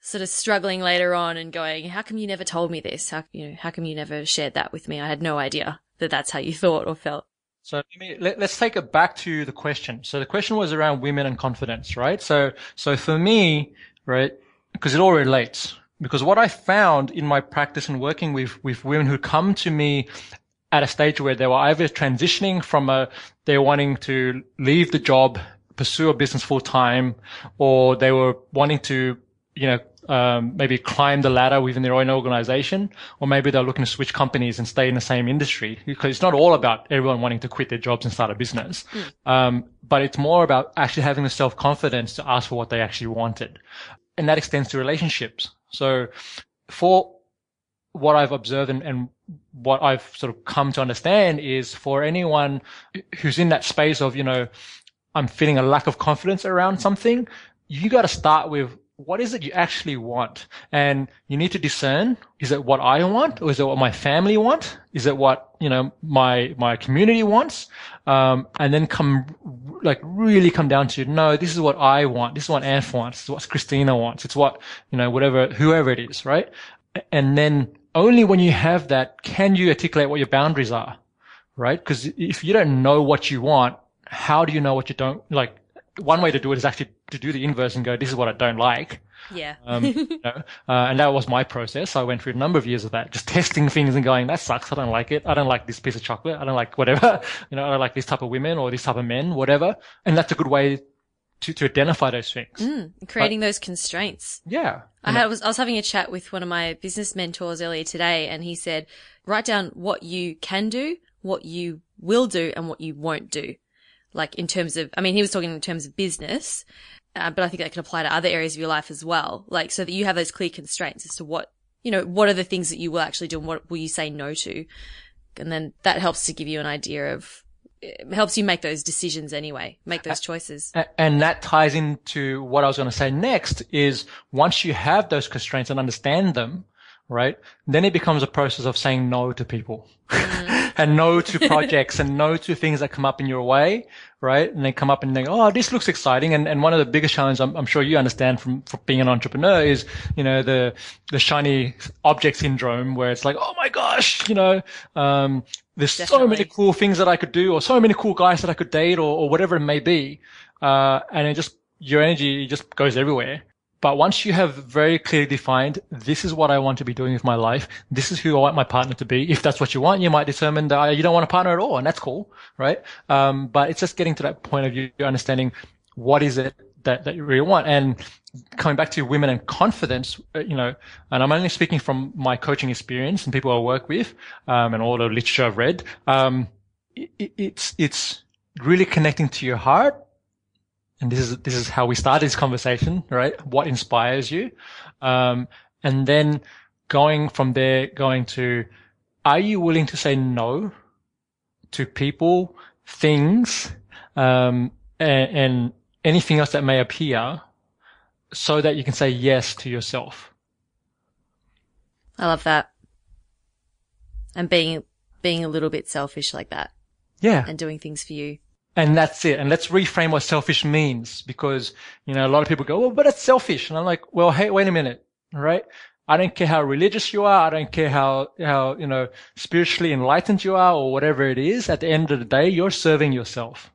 sort of struggling later on and going, how come you never told me this? How, you know, how come you never shared that with me? I had no idea that that's how you thought or felt. So let, us take it back to the question. So the question was around women and confidence, right? So, so for me, right, because it all relates. Because what I found in my practice and working with, with women who come to me at a stage where they were either transitioning from a, they're wanting to leave the job, pursue a business full time, or they were wanting to, you know, um, maybe climb the ladder within their own organization, or maybe they're looking to switch companies and stay in the same industry because it's not all about everyone wanting to quit their jobs and start a business. Mm. Um, but it's more about actually having the self confidence to ask for what they actually wanted. And that extends to relationships. So for what I've observed and, and, what I've sort of come to understand is for anyone who's in that space of, you know, I'm feeling a lack of confidence around something, you got to start with what is it you actually want? And you need to discern, is it what I want or is it what my family want? Is it what, you know, my, my community wants? Um, and then come, like really come down to, no, this is what I want. This is what Anf wants. This is what Christina wants. It's what, you know, whatever, whoever it is, right? And then only when you have that can you articulate what your boundaries are, right? Because if you don't know what you want, how do you know what you don't like? One way to do it is actually to do the inverse and go, this is what I don't like. Yeah. um, you know, uh, and that was my process. I went through a number of years of that, just testing things and going, that sucks. I don't like it. I don't like this piece of chocolate. I don't like whatever. you know, I don't like this type of women or this type of men, whatever. And that's a good way to, to identify those things. Mm, creating but, those constraints. Yeah. I, had, was, I was having a chat with one of my business mentors earlier today and he said, write down what you can do, what you will do and what you won't do. Like in terms of, I mean, he was talking in terms of business, uh, but I think that can apply to other areas of your life as well. Like so that you have those clear constraints as to what, you know, what are the things that you will actually do and what will you say no to? And then that helps to give you an idea of it helps you make those decisions anyway, make those choices. And that ties into what I was going to say next is once you have those constraints and understand them, right? Then it becomes a process of saying no to people mm. And no to projects and no to things that come up in your way, right? And they come up and they go, Oh, this looks exciting. And, and one of the biggest challenges I'm, I'm sure you understand from, from being an entrepreneur is, you know, the, the shiny object syndrome where it's like, Oh my gosh, you know, um, there's Definitely. so many cool things that I could do or so many cool guys that I could date or, or whatever it may be. Uh, and it just, your energy just goes everywhere. But once you have very clearly defined, this is what I want to be doing with my life. This is who I want my partner to be. If that's what you want, you might determine that you don't want a partner at all, and that's cool, right? Um, but it's just getting to that point of you understanding what is it that, that you really want. And coming back to women and confidence, uh, you know, and I'm only speaking from my coaching experience and people I work with, um, and all the literature I've read. Um, it, it's, it's really connecting to your heart. And this is, this is how we started this conversation, right? What inspires you? Um, and then going from there, going to, are you willing to say no to people, things, um, and, and anything else that may appear so that you can say yes to yourself. I love that. And being, being a little bit selfish like that. Yeah. And doing things for you. And that's it. And let's reframe what selfish means because, you know, a lot of people go, well, but it's selfish. And I'm like, well, hey, wait a minute. Right. I don't care how religious you are. I don't care how, how, you know, spiritually enlightened you are or whatever it is. At the end of the day, you're serving yourself.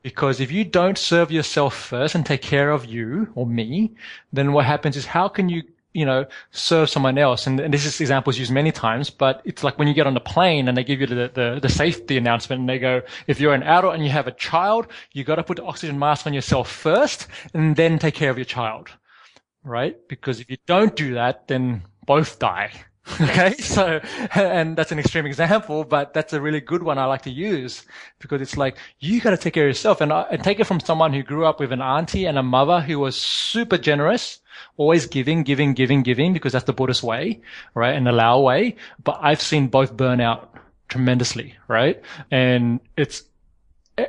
Because if you don't serve yourself first and take care of you or me, then what happens is how can you you know, serve someone else. And, and this is examples used many times, but it's like when you get on the plane and they give you the, the, the, safety announcement and they go, if you're an adult and you have a child, you got to put the oxygen mask on yourself first and then take care of your child. Right? Because if you don't do that, then both die. okay. So, and that's an extreme example, but that's a really good one I like to use because it's like, you got to take care of yourself and, uh, and take it from someone who grew up with an auntie and a mother who was super generous always giving, giving, giving, giving, because that's the Buddhist way, right? And the Lao way. But I've seen both burn out tremendously, right? And it's,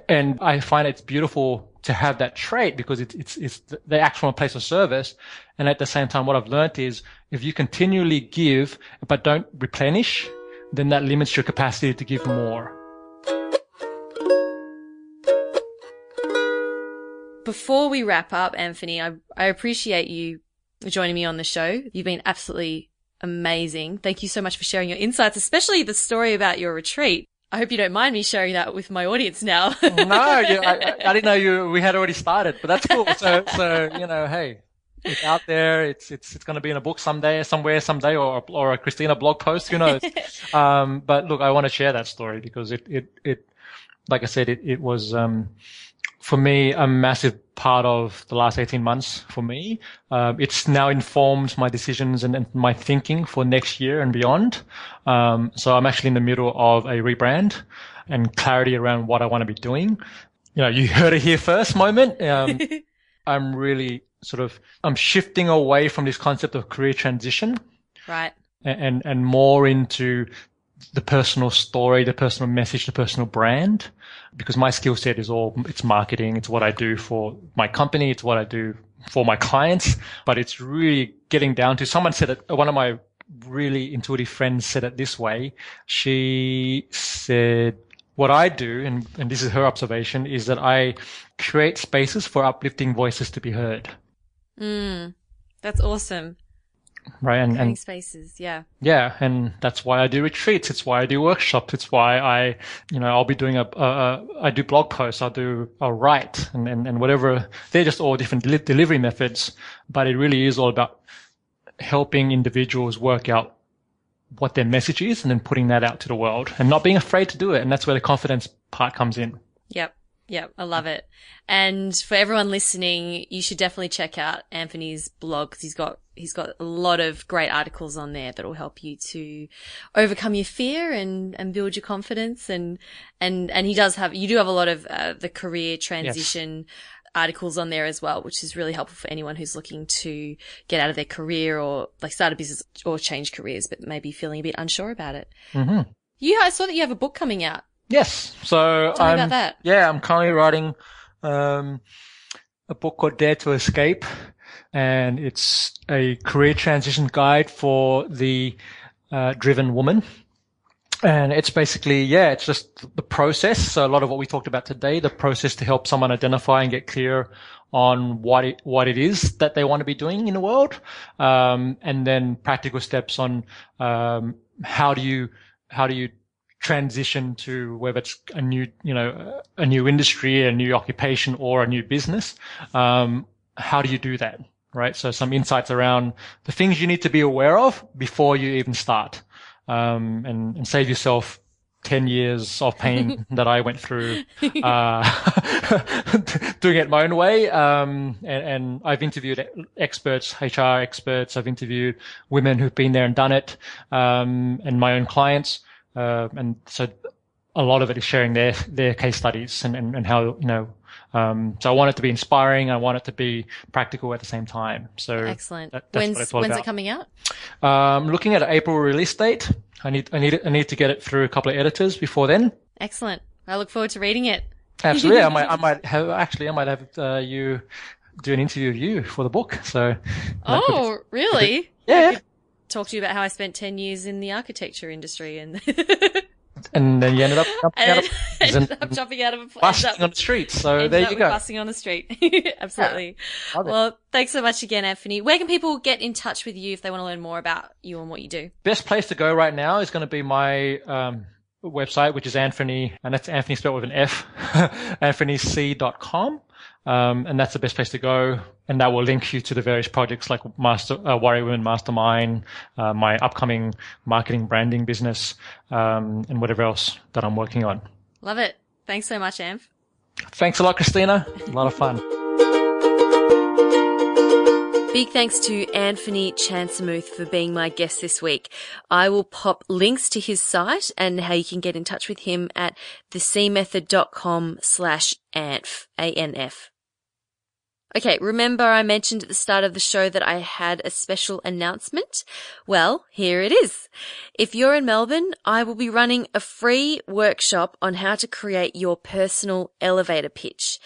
and I find it's beautiful to have that trait because it's, it's, it's they act from a place of service. And at the same time, what I've learned is if you continually give, but don't replenish, then that limits your capacity to give more. Before we wrap up, Anfernee, I, I appreciate you joining me on the show. You've been absolutely amazing. Thank you so much for sharing your insights, especially the story about your retreat. I hope you don't mind me sharing that with my audience now. no, I, I, didn't know you. We had already started, but that's cool. So, so you know, hey, it's out there. It's it's it's going to be in a book someday, somewhere, someday, or or a Christina blog post. Who knows? um, but look, I want to share that story because it it it, like I said, it it was um, for me, a massive part of the last 18 months for me. Uh, it's now informed my decisions and, and, my thinking for next year and beyond. Um, so I'm actually in the middle of a rebrand and clarity around what I want to be doing. You know, you heard it here first moment. Um, I'm really sort of, I'm shifting away from this concept of career transition. Right. And, and, and more into the personal story, the personal message, the personal brand, because my skill set is all, it's marketing. It's what I do for my company. It's what I do for my clients, but it's really getting down to someone said it, one of my really intuitive friends said it this way. She said, what I do, and, and this is her observation, is that I create spaces for uplifting voices to be heard. Mm, that's awesome right and, and spaces yeah. Yeah and that's why i do retreats. It's why i do workshops it's why i you know i'll be doing a, a, a I do blog posts. I'll do a write and, and, and whatever. They're just all different del- delivery methods but it really is all about helping individuals work out what their message is and then putting that out to the world and not being afraid to do it. And that's where the confidence part comes in. Yep yeah, I love it. And for everyone listening, you should definitely check out Anfernee's blog because he's got he's got a lot of great articles on there that will help you to overcome your fear and and build your confidence and and and he does have you do have a lot of uh, the career transition yes. articles on there as well which is really helpful for anyone who's looking to get out of their career or like start a business or change careers but maybe feeling a bit unsure about it. Mm-hmm. You I saw that you have a book coming out. Yes. So Tell I'm, yeah, I'm currently writing um, a book called Dare to Escape, and it's a career transition guide for the uh, driven woman. And it's basically, yeah, it's just the process. So a lot of what we talked about today, the process to help someone identify and get clear on what it, what it is that they want to be doing in the world. Um, and then practical steps on, um, how do you, how do you transition to whether it's a new, you know, a new industry, a new occupation or a new business. Um, how do you do that? Right. So some insights around the things you need to be aware of before you even start. Um, and, and save yourself 10 years of pain that I went through, uh, doing it my own way. Um, and, and, I've interviewed experts, HR experts. I've interviewed women who've been there and done it, um, and my own clients. Uh, and so a lot of it is sharing their, their case studies and, and, and how, you know, um, so I want it to be inspiring. I want it to be practical at the same time. So excellent. That, when's when's it coming out? Um, looking at an April release date. I need I need I need to get it through a couple of editors before then. Excellent. I look forward to reading it. Absolutely. I might I might have actually I might have uh, you do an interview of you for the book. So. Oh, could, really? Could, yeah talk to you about how I spent 10 years in the architecture industry and and then you ended up jumping out of ended up jumping out of a busting on the streets. So there you go. Busting on the street. Absolutely. It. Well, thanks so much again, Anfernee. Where can people get in touch with you if they want to learn more about you and what you do? Best place to go right now is going to be my um, website, which is Anfernee, and that's Anfernee spelled with an F, anferneec.com. Um, and that's the best place to go. And that will link you to the various projects like Master, uh, Warrior Women Mastermind, uh, my upcoming marketing branding business, um, and whatever else that I'm working on. Love it. Thanks so much, Anf. Thanks a lot, Christina. A lot of fun. Big thanks to Anfernee Chansamooth for being my guest this week. I will pop links to his site and how you can get in touch with him at thecmethod.com slash anf, A-N-F. Okay, remember I mentioned at the start of the show that I had a special announcement? Well, here it is. If you're in Melbourne, I will be running a free workshop on how to create your personal elevator pitch.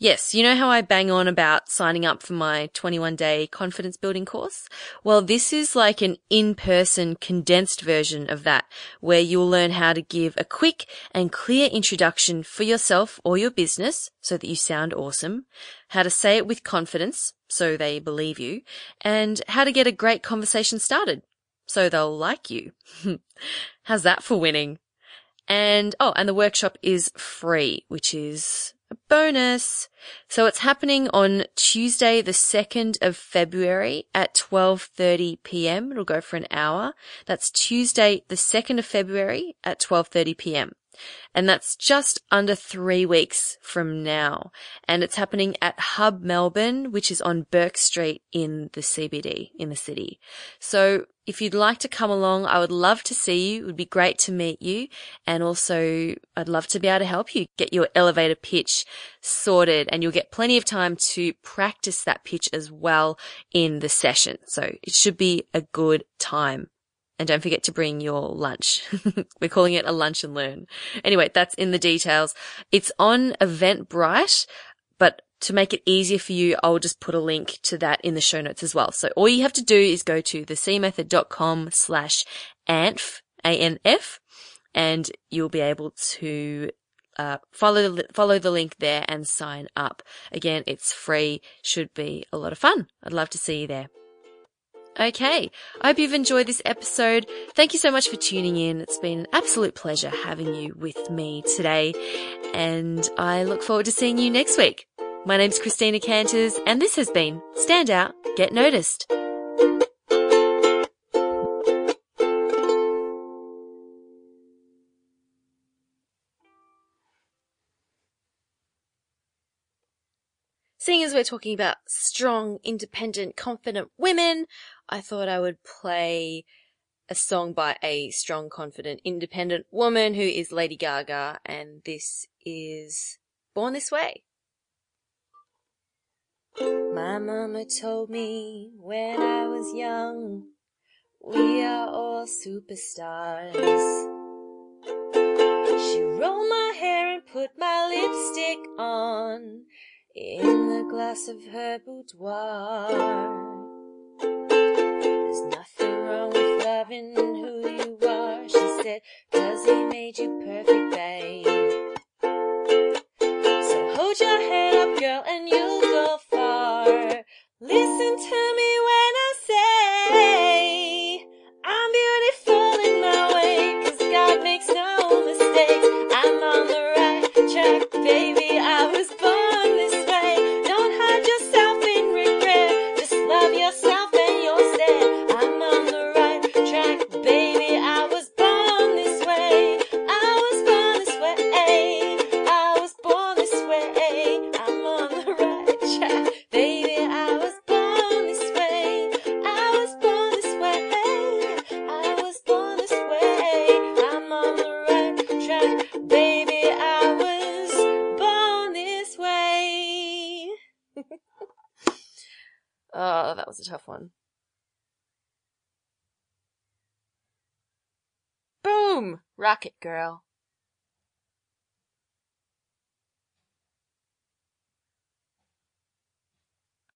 Yes, you know how I bang on about signing up for my 21 day confidence building course? Well, this is like an in-person condensed version of that, where you'll learn how to give a quick and clear introduction for yourself or your business so that you sound awesome, how to say it with confidence so they believe you, and how to get a great conversation started so they'll like you. How's that for winning? And, oh, and the workshop is free, which is a bonus. So it's happening on Tuesday, the 2nd of February at 12.30 p.m. It'll go for an hour. That's Tuesday, the 2nd of February at 12.30 p.m. And that's just under three weeks from now. And it's happening at Hub Melbourne, which is on Bourke Street in the CBD, in the city. So if you'd like to come along, I would love to see you. It would be great to meet you. And also, I'd love to be able to help you get your elevator pitch sorted and you'll get plenty of time to practice that pitch as well in the session. So it should be a good time. And don't forget to bring your lunch. We're calling it a lunch and learn. Anyway, that's in the details. It's on Eventbrite, but to make it easier for you, I'll just put a link to that in the show notes as well. So all you have to do is go to thecmethod.com slash anf, A-N-F, and you'll be able to uh, follow the, follow the link there and sign up. Again, it's free. Should be a lot of fun. I'd love to see you there. Okay. I hope you've enjoyed this episode. Thank you so much for tuning in. It's been an absolute pleasure having you with me today. And I look forward to seeing you next week. My name's Christina Canters and this has been Stand Out, Get Noticed. Seeing as we're talking about strong, independent, confident women, I thought I would play a song by a strong, confident, independent woman who is Lady Gaga, and this is Born This Way. My mama told me when I was young, we are all superstars. She rolled my hair and put my lipstick on in the glass of her boudoir. There's nothing wrong with loving who you are, she said, cause he made you perfect, babe. So hold your head up, girl, and you'll go. Listen to me when I say, I'm beautiful in my way, cause God makes no mistakes. I'm on the right track, baby, Rocket girl.